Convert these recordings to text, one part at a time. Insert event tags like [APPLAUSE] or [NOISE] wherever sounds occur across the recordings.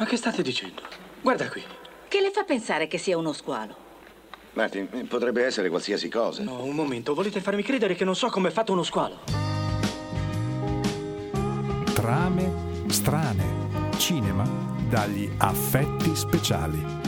Ma che state dicendo? Guarda qui. Che le fa pensare che sia uno squalo? Martin, potrebbe essere qualsiasi cosa. No, un momento. Volete farmi credere che non so come è fatto uno squalo? Trame strane. Cinema dagli affetti speciali.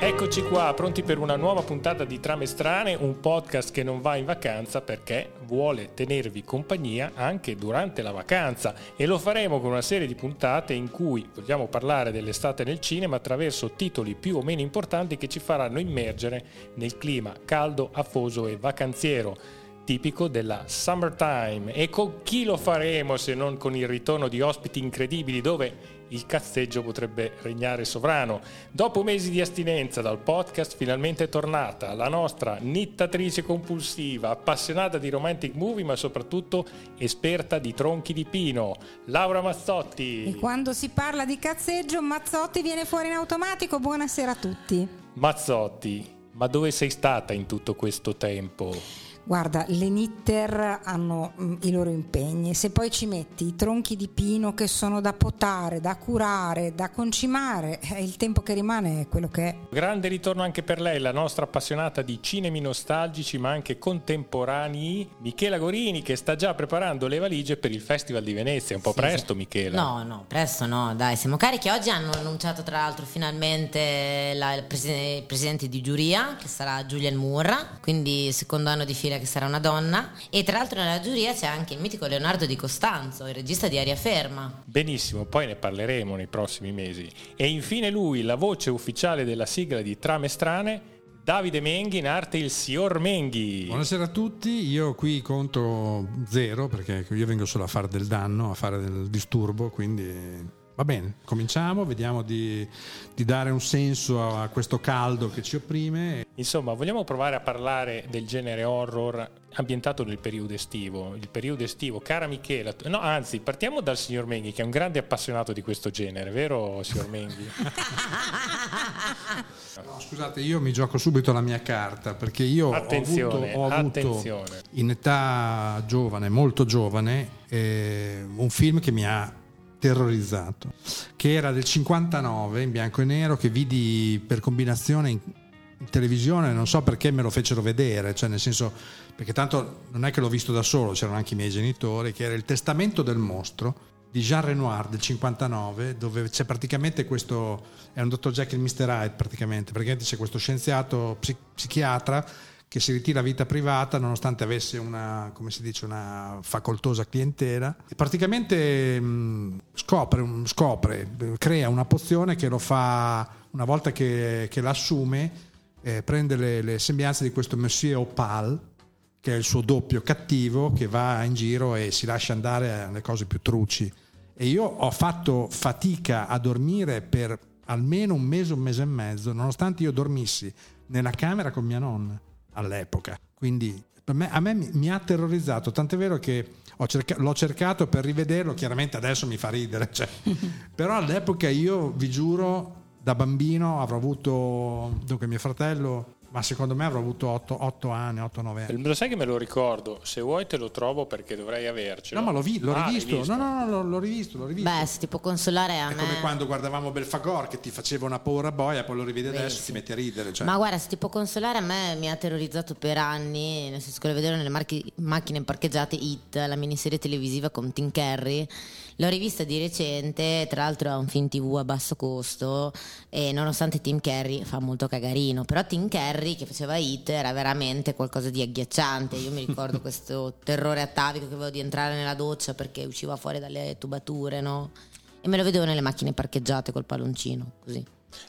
Eccoci qua, pronti per una nuova puntata di Trame Strane, un podcast che non va in vacanza perché vuole tenervi compagnia anche durante la vacanza e lo faremo con una serie di puntate in cui vogliamo parlare dell'estate nel cinema attraverso titoli più o meno importanti che ci faranno immergere nel clima caldo, afoso e vacanziero tipico della summertime. E con chi lo faremo se non con il ritorno di ospiti incredibili dove il cazzeggio potrebbe regnare sovrano. Dopo mesi di astinenza dal podcast finalmente è tornata la nostra nittatrice compulsiva, appassionata di romantic movie ma soprattutto esperta di tronchi di pino, Laura Mazzotti. E quando si parla di cazzeggio Mazzotti viene fuori in automatico. Buonasera a tutti. Mazzotti, ma dove sei stata in tutto questo tempo? Guarda, le knitter hanno mm, i loro impegni, se poi ci metti i tronchi di pino che sono da potare, da curare, da concimare, [LAUGHS] eh, il tempo che rimane è quello che è. Grande ritorno anche per lei, la nostra appassionata di cinemi nostalgici ma anche contemporanei, Michela Gorini che sta già preparando le valigie per il Festival di Venezia. Un po' Sì, presto, sì. Michela. No, no, presto no, dai, siamo carichi. Oggi hanno annunciato tra l'altro finalmente la- il, presi- il presidente di giuria, che sarà Julian Moore, quindi secondo anno di fila che sarà una donna. E tra l'altro nella giuria c'è anche il mitico Leonardo Di Costanzo, il regista di Aria Ferma. Benissimo, poi ne parleremo nei prossimi mesi. E infine lui, la voce ufficiale della sigla di Trame Strane, Davide Menghi, in arte il Sior Menghi. Buonasera a tutti, io qui conto zero perché io vengo solo a fare del danno, a fare del disturbo, quindi va bene, cominciamo, vediamo di, di dare un senso a questo caldo che ci opprime. Insomma, vogliamo provare a parlare del genere horror ambientato nel periodo estivo. Il periodo estivo, cara Michela, no, anzi, partiamo dal signor Menghi, che è un grande appassionato di questo genere, vero, signor Menghi? [LAUGHS] No, scusate, io mi gioco subito la mia carta perché io ho Attenzione, avuto, ho avuto in età giovane, molto giovane, eh, un film che mi ha terrorizzato, che era del 59 in bianco e nero, che vidi per combinazione in, televisione, non so perché me lo fecero vedere, cioè nel senso, perché tanto non è che l'ho visto da solo, c'erano anche i miei genitori, che era Il testamento del mostro di Jean Renoir del 59 dove c'è praticamente questo è un dottor Jekyll e Mr. Hyde praticamente praticamente c'è questo scienziato psi- psichiatra che si ritira a vita privata nonostante avesse una come si dice una facoltosa clientela e praticamente mh, scopre, scopre crea una pozione che lo fa una volta che, che l'assume eh, prende le, le sembianze di questo Monsieur Opal che è il suo doppio cattivo che va in giro e si lascia andare alle cose più truci. E io ho fatto fatica a dormire per almeno un mese, un mese e mezzo, nonostante io dormissi nella camera con mia nonna all'epoca. Quindi me- a me mi, mi ha terrorizzato, tant'è vero che cerca- l'ho cercato per rivederlo, chiaramente adesso mi fa ridere, [LAUGHS] cioè. però all'epoca io vi giuro, da bambino avrò avuto, dunque mio fratello, ma secondo me avrò avuto 8, anni, 8-9 anni. Lo sai che me lo ricordo? Se vuoi te lo trovo perché dovrei avercelo. No, ma l'ho, vi- l'ho Ah, rivisto. visto? No, no, no, l'ho, l'ho rivisto, l'ho rivisto. Beh, se ti può consolare a è me. come quando guardavamo Belfagor che ti faceva una paura boia, poi lo rivedi adesso Beh, ti metti a ridere. Cioè. Ma guarda, se ti può consolare, a me mi ha terrorizzato per anni, nel senso che lo vedevo nelle marchi- macchine parcheggiate Hit, la miniserie televisiva con Tim Curry. L'ho rivista di recente, tra l'altro è un film tv a basso costo e nonostante Tim Curry fa molto cagarino, però Tim Curry che faceva Hit era veramente qualcosa di agghiacciante. Io mi ricordo [LAUGHS] questo terrore atavico che avevo di entrare nella doccia perché usciva fuori dalle tubature, no? E me lo vedevo nelle macchine parcheggiate col palloncino, così.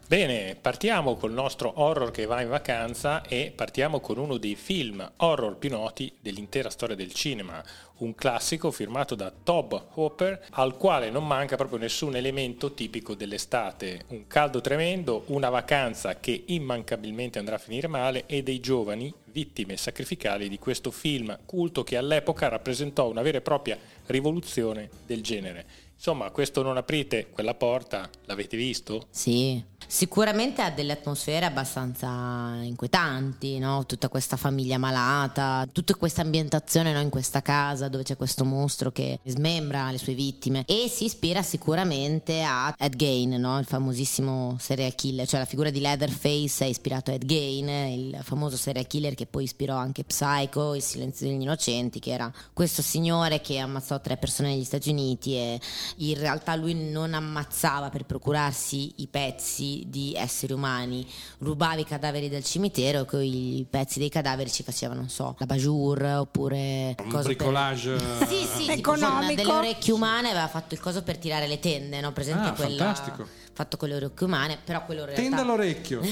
Bene, partiamo col nostro horror che va in vacanza e partiamo con uno dei film horror più noti dell'intera storia del cinema, un classico firmato da Tob Hopper al quale non manca proprio nessun elemento tipico dell'estate, un caldo tremendo, una vacanza che immancabilmente andrà a finire male e dei giovani vittime sacrificali di questo film culto che all'epoca rappresentò una vera e propria rivoluzione del genere. Insomma, questo non aprite quella porta, l'avete visto? Sì. Sicuramente ha delle atmosfere abbastanza inquietanti, no? tutta questa famiglia malata, tutta questa ambientazione no? in questa casa dove c'è questo mostro che smembra le sue vittime e si ispira sicuramente a Ed Gein, no? il famosissimo serial killer, cioè la figura di Leatherface è ispirato a Ed Gein, il famoso serial killer che poi ispirò anche Psycho, Il silenzio degli innocenti, che era questo signore che ammazzò tre persone negli Stati Uniti e in realtà lui non ammazzava per procurarsi i pezzi di esseri umani, rubava i cadaveri dal cimitero e con i pezzi dei cadaveri ci facevano, non so, la bajour oppure... Un bricolage per... [LAUGHS] Sì, sì, economico. delle orecchie umane aveva fatto il coso per tirare le tende, no? Presente ah, quella... Fantastico. Fatto con le orecchie umane, però quello in realtà... Tenda all'orecchio. [LAUGHS]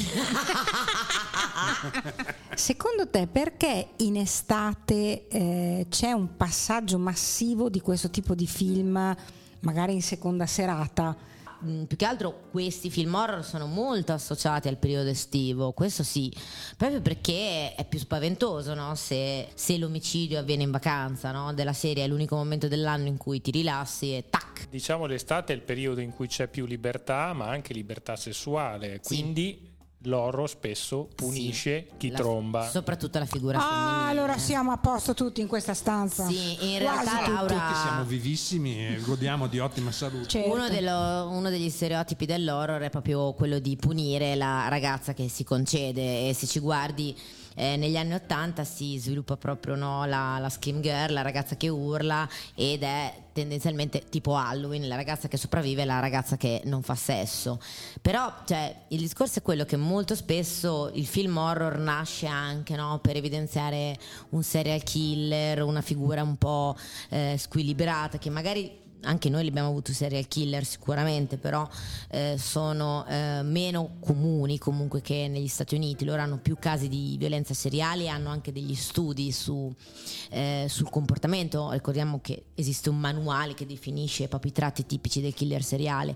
Secondo te perché in estate eh, c'è un passaggio massivo di questo tipo di film, magari in seconda serata? Più che altro questi film horror sono molto associati al periodo estivo, questo sì, proprio perché è più spaventoso no? se, se, l'omicidio avviene in vacanza, no? della serie è l'unico momento dell'anno in cui ti rilassi e tac. Diciamo l'estate è il periodo in cui c'è più libertà, ma anche libertà sessuale, quindi... Sì l'oro spesso punisce sì, chi la, tromba. Soprattutto la figura ah, femminile. allora siamo a posto tutti in questa stanza. Sì, in realtà Laura... Tutti siamo vivissimi e godiamo di ottima salute. Certo. Uno, dello, uno, degli stereotipi dell'horror è proprio quello di punire la ragazza che si concede e se ci guardi eh, negli anni Ottanta si sviluppa proprio no, la, la scream girl, la ragazza che urla ed è tendenzialmente tipo Halloween, la ragazza che sopravvive è la ragazza che non fa sesso. Però cioè, il discorso è quello che molto spesso il film horror nasce anche no, per evidenziare un serial killer, una figura un po' eh, squilibrata che magari anche noi li abbiamo avuto serial killer sicuramente, però eh, sono eh, meno comuni comunque che negli Stati Uniti. Loro hanno più casi di violenza seriale e hanno anche degli studi su, eh, sul comportamento. Ricordiamo che esiste un manuale che definisce proprio i tratti tipici del killer seriale.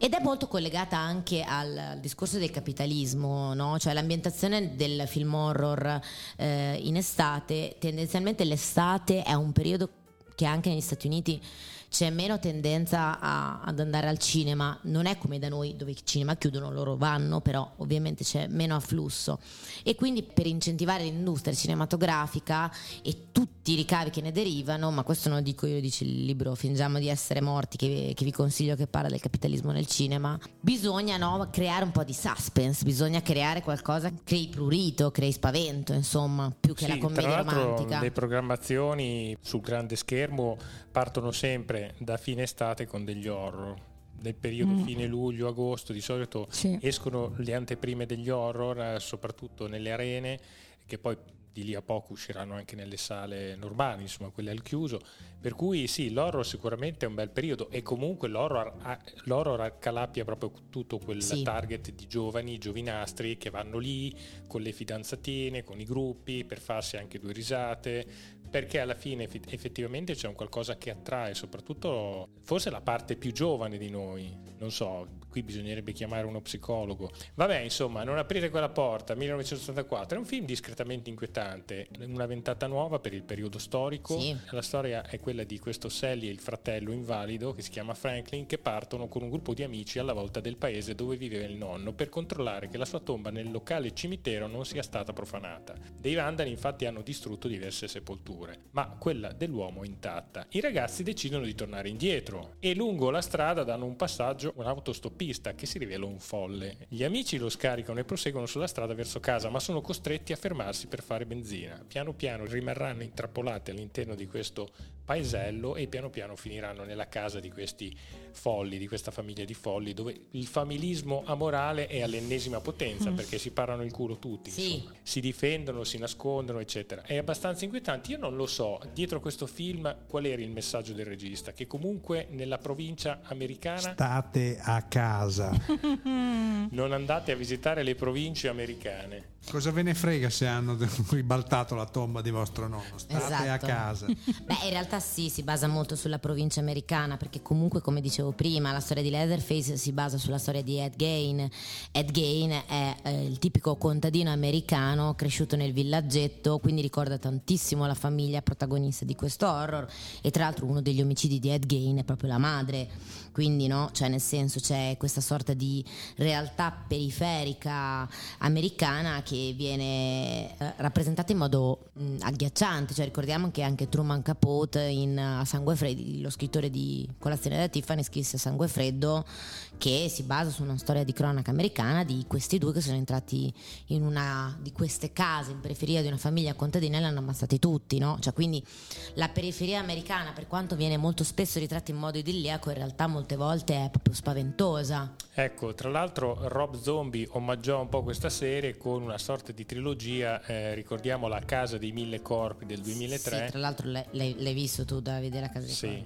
Ed è molto collegata anche al, al discorso del capitalismo, no? cioè l'ambientazione del film horror eh, in estate, tendenzialmente l'estate è un periodo che anche negli Stati Uniti c'è meno tendenza a, ad andare al cinema, non è come da noi dove i cinema chiudono, loro vanno, però ovviamente c'è meno afflusso e quindi per incentivare l'industria cinematografica e tutti i ricavi che ne derivano, ma questo non lo dico io, dice il libro Fingiamo di essere morti che, che vi consiglio che parla del capitalismo nel cinema, bisogna no, creare un po' di suspense, bisogna creare qualcosa che crei prurito, crei spavento, insomma, più che sì, la commedia tra romantica. Le programmazioni sul grande schermo partono sempre da fine estate con degli horror. Nel periodo mm. fine luglio-agosto di solito sì. escono le anteprime degli horror, eh, soprattutto nelle arene, che poi di lì a poco usciranno anche nelle sale normali, insomma quelle al chiuso. Per cui sì, l'horror sicuramente è un bel periodo e comunque l'horror, l'horror accalapia proprio tutto quel sì. target di giovani, giovinastri che vanno lì con le fidanzatine, con i gruppi per farsi anche due risate, perché alla fine effettivamente c'è un qualcosa che attrae soprattutto forse la parte più giovane di noi, non so, qui bisognerebbe chiamare uno psicologo. Vabbè, insomma, Non aprire quella porta, 1984, è un film discretamente inquietante, una ventata nuova per il periodo storico. Sì. La storia è quella di questo Sally e il fratello invalido che si chiama Franklin che partono con un gruppo di amici alla volta del paese dove viveva il nonno per controllare che la sua tomba nel locale cimitero non sia stata profanata. Dei vandali infatti hanno distrutto diverse sepolture ma quella dell'uomo intatta. I ragazzi decidono di tornare indietro e lungo la strada danno un passaggio un autostoppista che si rivela un folle. Gli amici lo scaricano e proseguono sulla strada verso casa, ma sono costretti a fermarsi per fare benzina. Piano piano rimarranno intrappolati all'interno di questo paesello e piano piano finiranno nella casa di questi folli, di questa famiglia di folli, dove il familismo amorale è all'ennesima potenza mm. perché si parano il culo tutti, sì. si difendono, si nascondono, eccetera. È abbastanza inquietante. Io non lo so, dietro questo film qual era il messaggio del regista? Che comunque nella provincia americana... State a casa. [LAUGHS] non andate a visitare le province americane. Cosa ve ne frega se hanno [LAUGHS] ribaltato la tomba di vostro nonno? State esatto. a casa. [LAUGHS] Beh, in realtà sì, si basa molto sulla provincia americana, perché comunque, come dicevo prima, la storia di Leatherface si basa sulla storia di Ed Gain. Ed Gain è eh, il tipico contadino americano cresciuto nel villaggetto, quindi ricorda tantissimo la famiglia protagonista di questo horror. E tra l'altro uno degli omicidi di Ed Gain è proprio la madre. Quindi, no, cioè nel senso c'è questa sorta di realtà periferica americana che viene eh, rappresentata in modo mh, agghiacciante. Cioè, ricordiamo che anche Truman Capote in A Sangue Freddo, lo scrittore di Colazione da Tiffany, scrisse Sangue Freddo che si basa su una storia di cronaca americana di questi due che sono entrati in una di queste case in periferia di una famiglia contadina e l'hanno ammazzati tutti, no? Cioè, quindi la periferia americana, per quanto viene molto spesso ritratta in modo idilliaco, in realtà molte volte è proprio spaventosa. Ecco, tra l'altro Rob Zombie omaggiò un po' questa serie con una sorta di trilogia, eh, ricordiamo La casa dei mille corpi del 2003. Sì, tra l'altro l'hai, l'hai visto tu da vedere la casa dei Sì, corpi?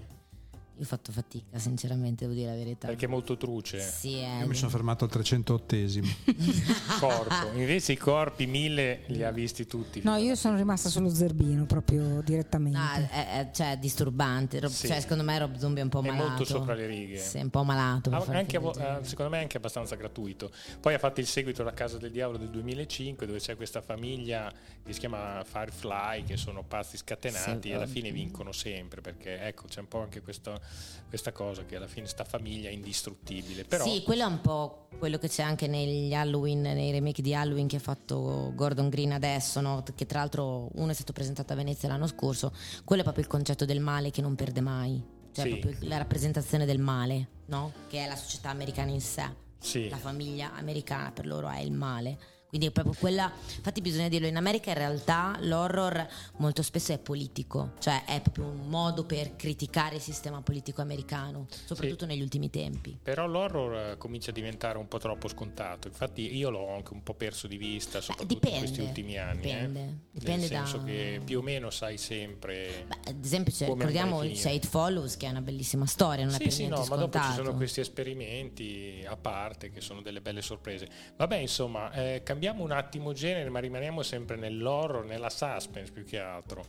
Io ho fatto fatica, sinceramente, devo dire la verità. perché è molto truce. Sì, è... Io mi sono fermato al 308esimo. [LAUGHS] Corpo. Invece i corpi mille li ha visti tutti. No, io sono rimasta sullo zerbino proprio direttamente. No, è, è- cioè, è disturbante. Rob- Sì. cioè, secondo me Rob Zombie è un po' È malato. molto sopra le righe. Sì, è un po' malato. Ah, anche eh, secondo me è anche abbastanza gratuito. Poi ha fatto il seguito La Casa del Diavolo del 2005 dove c'è questa famiglia che si chiama Firefly che sono pazzi scatenati Sì, e alla eh. fine vincono sempre perché ecco c'è un po' anche questo- questa cosa che alla fine sta famiglia è indistruttibile. Però Sì, quello è un po' quello che c'è anche negli Halloween, nei remake di Halloween che ha fatto Gordon Green adesso, no? che tra l'altro uno è stato presentato a Venezia l'anno scorso. Quello è proprio il concetto del male che non perde mai. Cioè Sì. proprio la rappresentazione del male, no? Che è la società americana in sé. sì. La famiglia americana per loro è il male. Quindi è proprio quella. Infatti, bisogna dirlo: in America in realtà l'horror molto spesso è politico, cioè è proprio un modo per criticare il sistema politico americano, soprattutto negli ultimi tempi. Però l'horror eh, comincia a diventare un po' troppo scontato. Infatti, io l'ho anche un po' perso di vista, soprattutto in dipende, questi ultimi anni. eh. dipende, dipende Nel senso da- che più o meno sai sempre. Beh, ad esempio, Come ricordiamo il. It Follows, che è una bellissima storia, non è Sì, per sì, niente no, ma dopo scontato. ci sono questi esperimenti a parte che sono delle belle sorprese. Vabbè, insomma, eh, cambiamo un attimo genere, ma rimaniamo sempre nell'horror, nella suspense più che altro.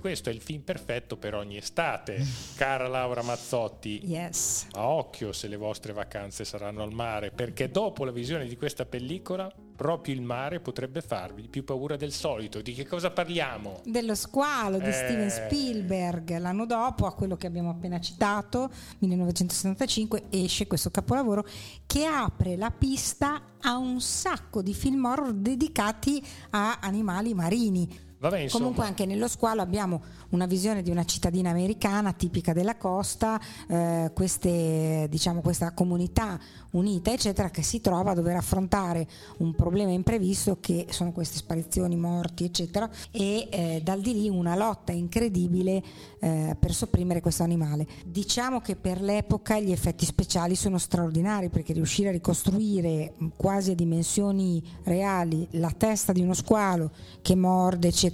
Questo è il film perfetto per ogni estate, [LAUGHS] cara Laura Mazzotti. Yes. A occhio se le vostre vacanze saranno al mare, perché dopo la visione di questa pellicola, proprio il mare potrebbe farvi più paura del solito. Di che cosa parliamo? Dello squalo di Eh. Steven Spielberg, l'anno dopo, a quello che abbiamo appena citato, 1975, esce questo capolavoro che apre la pista a un sacco di film horror dedicati a animali marini. Vabbè, Comunque anche nello squalo abbiamo una visione di una cittadina americana tipica della costa, eh, queste, diciamo, questa comunità unita eccetera che si trova a dover affrontare un problema imprevisto che sono queste sparizioni, morti eccetera e eh, dal di lì una lotta incredibile eh, per sopprimere questo animale. Diciamo che per l'epoca gli effetti speciali sono straordinari perché riuscire a ricostruire quasi a dimensioni reali la testa di uno squalo che morde eccetera,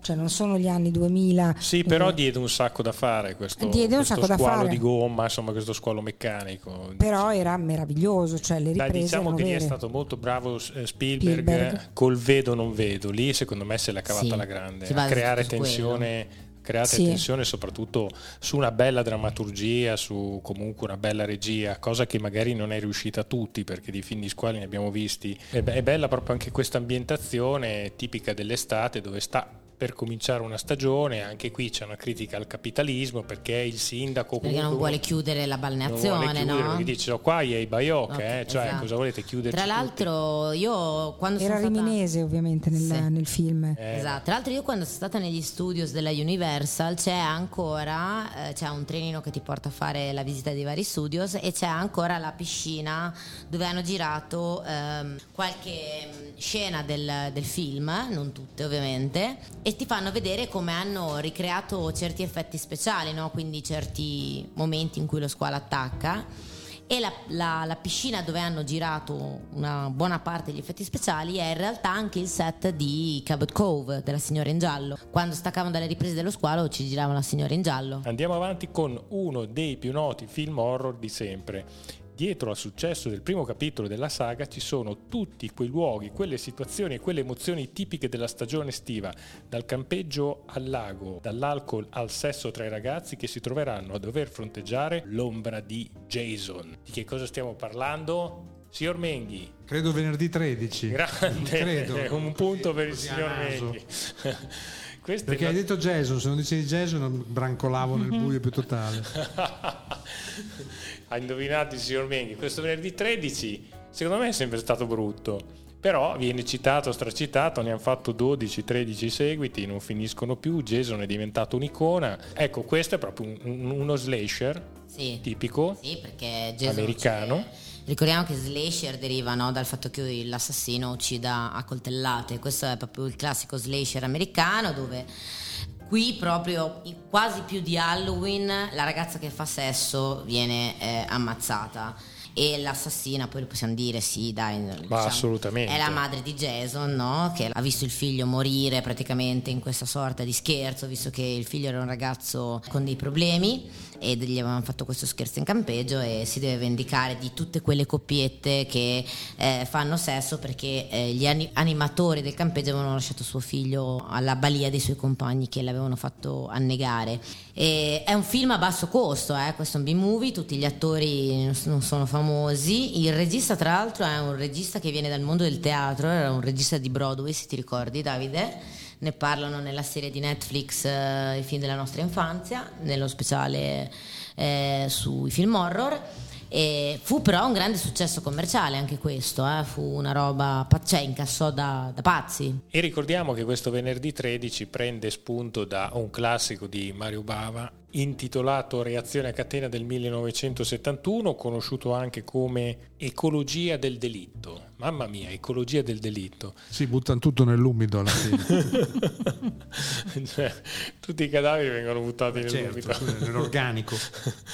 cioè non sono gli anni 2000 Sì, però eh, diede un sacco da fare questo, Diede un questo sacco da squalo fare. di gomma, insomma questo squalo meccanico. però era meraviglioso, cioè le Dai, riprese diciamo erano che lì è stato molto bravo eh, Spielberg, Spielberg. col vedo non vedo, lì secondo me se l'ha cavata Sì, alla grande, a creare tensione, create Sì. tensione soprattutto su una bella drammaturgia, su comunque una bella regia, cosa che magari non è riuscita a tutti perché di film di squali ne abbiamo visti. È, be- è bella proprio anche questa ambientazione tipica dell'estate dove sta per cominciare una stagione, anche qui c'è una critica al capitalismo perché il sindaco Perché comunque non vuole chiudere la non balneazione, vuole chiudere, no? perché dice "Oh, qua è i Baiocca, Ok, eh, cioè esatto. cosa volete chiudere? Tra l'altro, io quando Era sono stata... riminese ovviamente nel, Sì. nel film. Eh, Esatto, tra l'altro io quando sono stata negli studios della Universal c'è ancora, eh, c'è un trenino che ti porta a fare la visita dei vari studios e c'è ancora la piscina dove hanno girato ehm, qualche mm, scena del, del film, non tutte ovviamente, e ti fanno vedere come hanno ricreato certi effetti speciali, no? quindi certi momenti in cui lo squalo attacca. E la, la- la piscina dove hanno girato una buona parte degli effetti speciali è in realtà anche il set di Cabot Cove della Signora in Giallo. Quando staccavano dalle riprese dello squalo ci giravano la Signora in Giallo. Andiamo avanti con uno dei più noti film horror di sempre. Dietro al successo del primo capitolo della saga ci sono tutti quei luoghi, quelle situazioni e quelle emozioni tipiche della stagione estiva, dal campeggio al lago, dall'alcol al sesso tra i ragazzi che si troveranno a dover fronteggiare l'ombra di Jason. Di che cosa stiamo parlando? Signor Menghi. Credo venerdì 13. Grande, Credo. [LAUGHS] un punto per il signor. Menghi. Queste Perché hai detto Jason, se non dicevi Jason brancolavo nel buio più totale. [LAUGHS] ha indovinato il signor Menghi. Questo venerdì 13, secondo me è sempre stato brutto. Però viene citato, stracitato, ne hanno fatto 12-13 seguiti, non finiscono più. Jason è diventato un'icona. Ecco, questo è proprio un- un- uno slasher Sì. tipico Sì, perché Jason americano. uccide- Ricordiamo che slasher deriva no, dal fatto che l'assassino uccida a coltellate. Questo è proprio il classico slasher americano dove qui proprio quasi più di Halloween la ragazza che fa sesso viene eh, ammazzata. E l'assassina, poi lo possiamo dire, sì, dai, diciamo, assolutamente. È la madre di Jason, no? Che ha visto il figlio morire praticamente in questa sorta di scherzo, visto che il figlio era un ragazzo con dei problemi e gli avevano fatto questo scherzo in campeggio e si deve vendicare di tutte quelle coppiette che eh, fanno sesso perché eh, gli ani- animatori del campeggio avevano lasciato suo figlio alla balia dei suoi compagni che l'avevano fatto annegare. E è un film a basso costo, eh, questo è un B-movie, tutti gli attori non sono famosi, il regista tra l'altro è un regista che viene dal mondo del teatro, era un regista di Broadway se ti ricordi Davide ne parlano nella serie di Netflix eh, I film della nostra infanzia, nello speciale eh, sui film horror. E fu però un grande successo commerciale anche questo, eh, fu una roba, cioè incassò da, da pazzi. E ricordiamo che questo venerdì 13 prende spunto da un classico di Mario Bava intitolato Reazione a catena del 1971, conosciuto anche come Ecologia del delitto. Mamma mia, Ecologia del delitto. Si buttano tutto nell'umido alla fine. [LAUGHS] Cioè, tutti i cadaveri vengono buttati nel certo, nell'organico.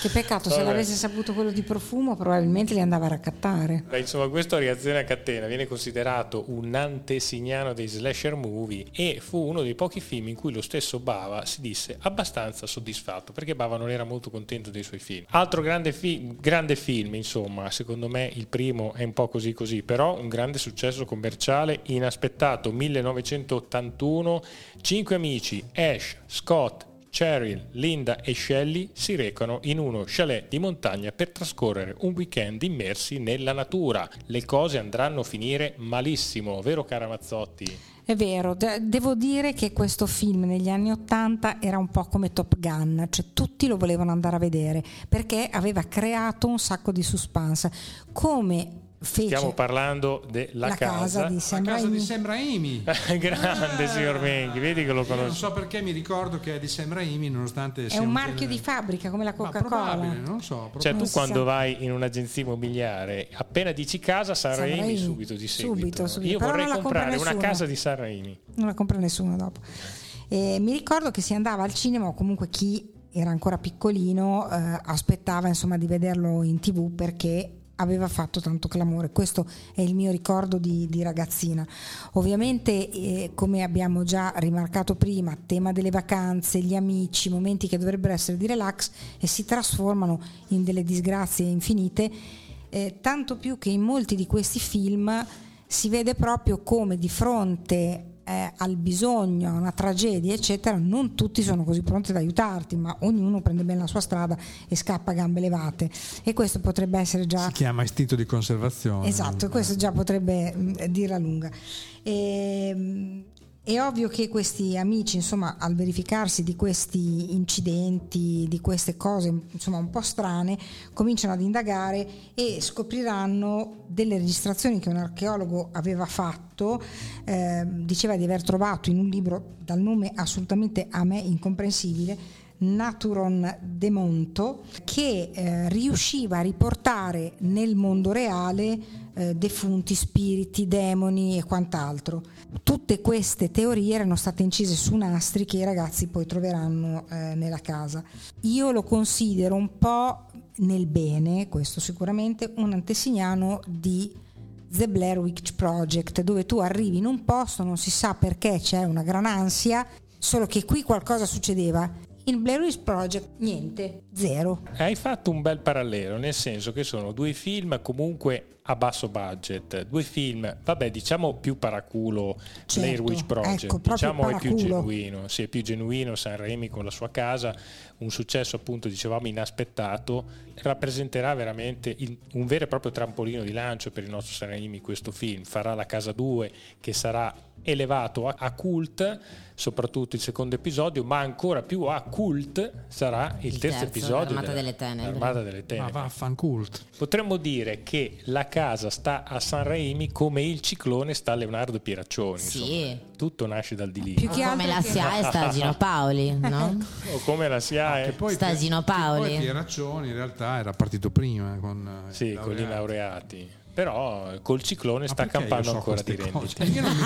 Che peccato, se Vabbè. l'avesse saputo quello di profumo probabilmente li andava a raccattare. Beh, insomma, questo Reazione a catena viene considerato un antesignano dei slasher movie e fu uno dei pochi film in cui lo stesso Bava si disse abbastanza soddisfatto perché Bava non era molto contento dei suoi film. Altro grande, fi- grande film, insomma, secondo me il primo è un po' così così, però un grande successo commerciale inaspettato 1981, cinque amici Ash, Scott, Cheryl, Linda e Shelley si recano in uno chalet di montagna per trascorrere un weekend immersi nella natura. Le cose andranno a finire malissimo, vero cara Mazzotti? È vero, de- devo dire che questo film negli anni Ottanta era un po' come Top Gun, cioè tutti lo volevano andare a vedere perché aveva creato un sacco di suspense. Come fece Stiamo parlando della la casa, di La Sam casa di. Sam Raimi. [LAUGHS] Grande signor Menghi, vedi che lo Io non so perché mi ricordo che è di Sam Raimi, nonostante È sia un marchio genere- di fabbrica come la Coca-Cola. probabile, non so. Cioè Non tu si quando sa. vai in un'agenzia immobiliare, appena dici casa San San Raimi, Raimi, subito di seguito. subito, subito. Io Però vorrei non comprare una casa di San Raimi. non la compra nessuno dopo. E mi ricordo che si andava al cinema o comunque chi era ancora piccolino eh, aspettava insomma di vederlo in tv perché aveva fatto tanto clamore. Questo è il mio ricordo di, di ragazzina. Ovviamente, eh, come abbiamo già rimarcato prima, tema delle vacanze, gli amici, momenti che dovrebbero essere di relax e si trasformano in delle disgrazie infinite, eh, tanto più che in molti di questi film si vede proprio come di fronte eh, al bisogno, a una tragedia, eccetera, non tutti sono così pronti ad aiutarti, ma ognuno prende bene la sua strada e scappa a gambe levate. E questo potrebbe essere già Si chiama istinto di conservazione. Esatto, questo già potrebbe mh, dirla lunga. E, è ovvio che questi amici, insomma, al verificarsi di questi incidenti, di queste cose insomma un po' strane, cominciano ad indagare e scopriranno delle registrazioni che un archeologo aveva fatto, eh, diceva di aver trovato in un libro dal nome assolutamente a me incomprensibile, Naturon de Monto che eh, riusciva a riportare nel mondo reale eh, defunti, spiriti, demoni e quant'altro. Tutte queste teorie erano state incise su nastri che i ragazzi poi troveranno eh, nella casa. Io lo considero un po' nel bene, questo sicuramente, un antesignano di The Blair Witch Project, dove tu arrivi in un posto, non si sa perché c'è una gran ansia, solo che qui qualcosa succedeva in Blair Witch Project niente, zero. Hai fatto un bel parallelo, nel senso che sono due film comunque a basso budget, due film, vabbè, diciamo più paraculo Certo, Blair Witch Project, ecco, diciamo è più paraculo. genuino, sì, è più genuino San Remi con la sua casa, un successo appunto dicevamo inaspettato, rappresenterà veramente il- un vero e proprio trampolino di lancio per il nostro San Remi questo film, farà la casa 2 che sarà elevato a, a cult, soprattutto il secondo episodio, ma ancora più a cult sarà il, Il terzo, terzo, episodio l'Armata della- delle Tenebre. l'Armata delle Ma Tenebre. vaffancult. Potremmo dire che la casa sta a San Raimi come il ciclone sta a Leonardo Pieraccioni. Sì. insomma. Tutto nasce dal di lì. Più che come la che- SIAE [LAUGHS] sta a Gino Paoli, no? O come la SIA è Che poi, Sta Gino Paoli. che poi Pieraccioni in realtà era partito prima con eh, sì, i con i laureati. Però col ciclone Ma sta campando so ancora di rendite. Io non mi,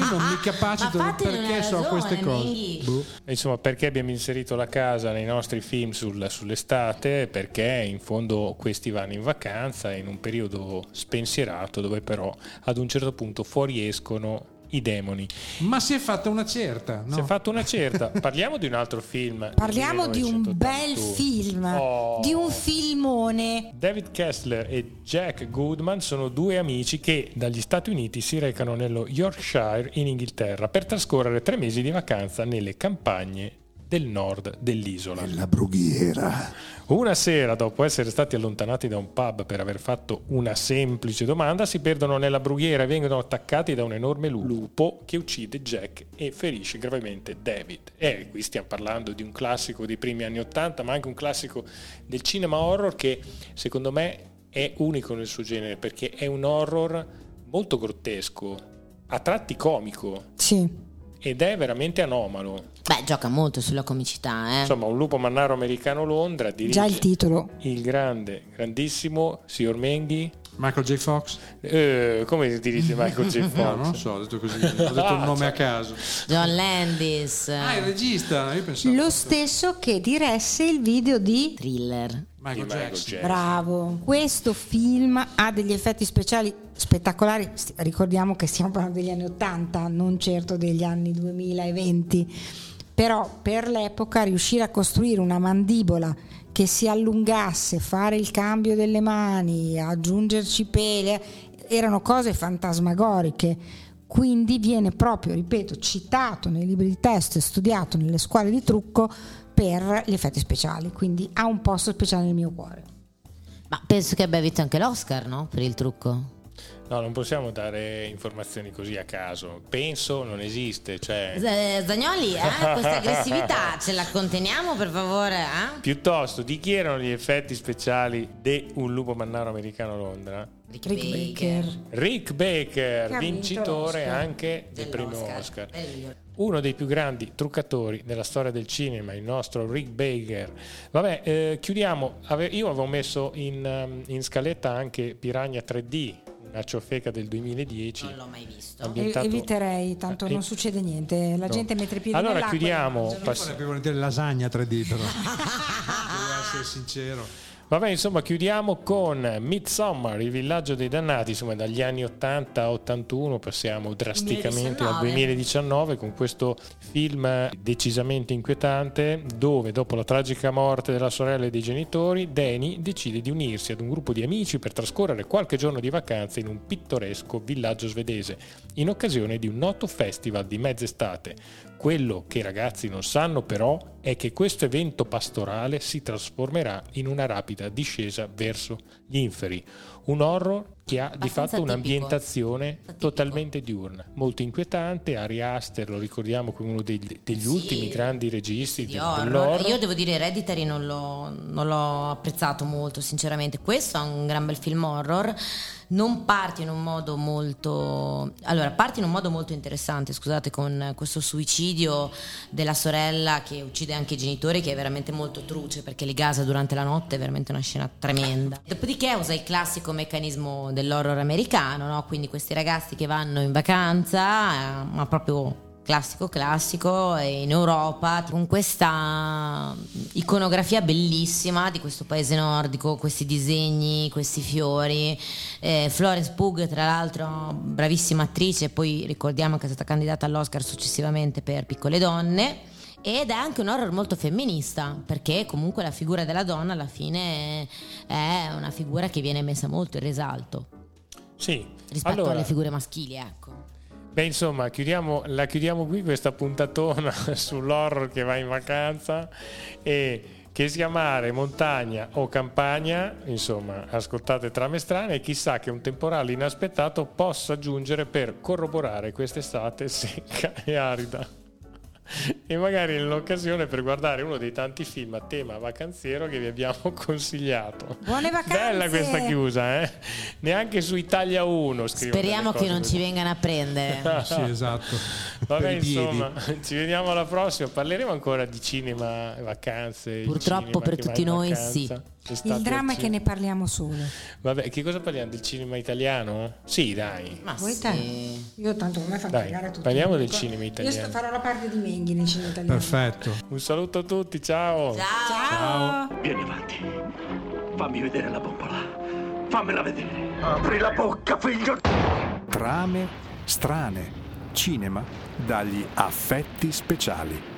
io non mi capacito perché so ragione, queste cose. Boh. Insomma, perché abbiamo inserito la casa nei nostri film sul- sull'estate? Perché in fondo questi vanno in vacanza in un periodo spensierato dove però ad un certo punto fuoriescono i demoni. Ma si è fatta una certa. No? Si è fatto una certa. [LAUGHS] Parliamo di un altro film. Parliamo di un bel 1981. film, Oh. di un filmone. David Kessler e Jack Goodman sono due amici che dagli Stati Uniti si recano nello Yorkshire in Inghilterra per trascorrere tre mesi di vacanza nelle campagne del nord dell'isola. La brughiera. Una sera, dopo essere stati allontanati da un pub per aver fatto una semplice domanda, si perdono nella brughiera e vengono attaccati da un enorme lupo che uccide Jack e ferisce gravemente David. E qui stiamo parlando di un classico dei primi anni Ottanta, ma anche un classico del cinema horror che secondo me è unico nel suo genere perché è un horror molto grottesco, a tratti comico Sì. ed è veramente anomalo. Beh, gioca molto sulla comicità, eh. Insomma, un lupo mannaro americano Londra dirige Già il titolo. il grande, grandissimo signor Menghi. Michael J. Fox? Eh, come si dirige Michael J. [LAUGHS] Fox? No, non so, ho detto così, ho detto un nome a caso. John Landis. Ah, il regista, io pensavo. Lo stesso che diresse il video di Thriller. Di Michael Michael Jackson. Jackson. Bravo. Questo film ha degli effetti speciali spettacolari. Ricordiamo che stiamo parlando degli anni 80, non certo degli anni 2020. Però per l'epoca riuscire a costruire una mandibola che si allungasse, fare il cambio delle mani, aggiungerci peli, erano cose fantasmagoriche. Quindi viene proprio, ripeto, citato nei libri di testo e studiato nelle scuole di trucco per gli effetti speciali. Quindi ha un posto speciale nel mio cuore. Ma penso che abbia vinto anche l'Oscar, no? Per il trucco. No, non possiamo dare informazioni così a caso. Penso non esiste, cioè Z- Zagnoli, eh? questa aggressività ce la conteniamo per favore? Eh? piuttosto di chi erano gli effetti speciali di Un lupo mannaro americano a Londra? Rick Baker. Rick Baker, Che ha vinto vincitore anche del primo. Oscar. Migliore. Uno dei più grandi truccatori della storia del cinema, il nostro Rick Baker. Vabbè, eh, chiudiamo. Io avevo messo in, um, in scaletta anche Piranha 3D, una ciofeca del 2010. Non l'ho mai visto. Ambientato- Eviterei, tanto Eh, non succede niente. La no. gente mette i piedi Allora chiudiamo. pass- volentieri lasagna 3D però. [LAUGHS] Devo essere sincero. Vabbè, insomma, chiudiamo con Midsommar, il villaggio dei dannati, insomma, dagli anni 80 a 81 passiamo drasticamente al 2019. 2019 con questo film decisamente inquietante dove dopo la tragica morte della sorella e dei genitori, Danny decide di unirsi ad un gruppo di amici per trascorrere qualche giorno di vacanza in un pittoresco villaggio svedese, in occasione di un noto festival di mezz'estate. Quello che i ragazzi non sanno però è che questo evento pastorale si trasformerà in una rapida discesa verso gli inferi, un horror che ha di fatto un'ambientazione Tipico. totalmente diurna, molto inquietante. Ari Aster lo ricordiamo come uno dei- degli Sì, ultimi grandi registi di del- horror. dell'horror. Io devo dire Hereditary non l'ho, non l'ho apprezzato molto, sinceramente. Questo è un gran bel film horror. Non parte in un modo molto. Allora, parte in un modo molto interessante, scusate, con questo suicidio della sorella che uccide anche i genitori, che è veramente molto truce perché li gasa durante la notte, è veramente una scena tremenda. Dopodiché usa il classico meccanismo dell'horror americano, no? quindi questi ragazzi che vanno in vacanza, eh, ma proprio classico classico in Europa con questa iconografia bellissima di questo paese nordico, questi disegni, questi fiori. Eh, Florence Pugh, tra l'altro, bravissima attrice, poi ricordiamo che è stata candidata all'Oscar successivamente per Piccole Donne. Ed è anche un horror molto femminista perché comunque la figura della donna alla fine è una figura che viene messa molto in risalto Sì. rispetto Allora, alle figure maschili ecco Beh, insomma, chiudiamo- la chiudiamo qui questa puntatona [LAUGHS] sull'horror che va in vacanza e che sia mare, montagna o campagna, insomma, ascoltate trame strane e chissà che un temporale inaspettato possa giungere per corroborare quest'estate secca e arida. E magari nell'occasione per guardare uno dei tanti film a tema vacanziero che vi abbiamo [LAUGHS] consigliato. Buone vacanze! Bella questa chiusa, eh? Neanche su Italia 1 scrivono speriamo che non così. ci vengano a prendere Sì, esatto. Vabbè, insomma, [LAUGHS] ci vediamo alla prossima. Parleremo ancora di cinema e vacanze. Purtroppo cinema per tutti noi vacanza, sì. Il dramma è che ne parliamo solo. Vabbè, che cosa parliamo? Del cinema italiano? Sì, dai. ma Vuoi sì. te? Io tanto come fa Dai, pagare tutto. parliamo del Io cinema Io italiano. sto- farò la parte di Menghi nel cinema italiano. Perfetto. Un saluto a tutti, ciao. Ciao! Vieni avanti. Fammi vedere la bombola. Fammela vedere. Apri la bocca, figlio. Trame strane. Cinema dagli affetti speciali.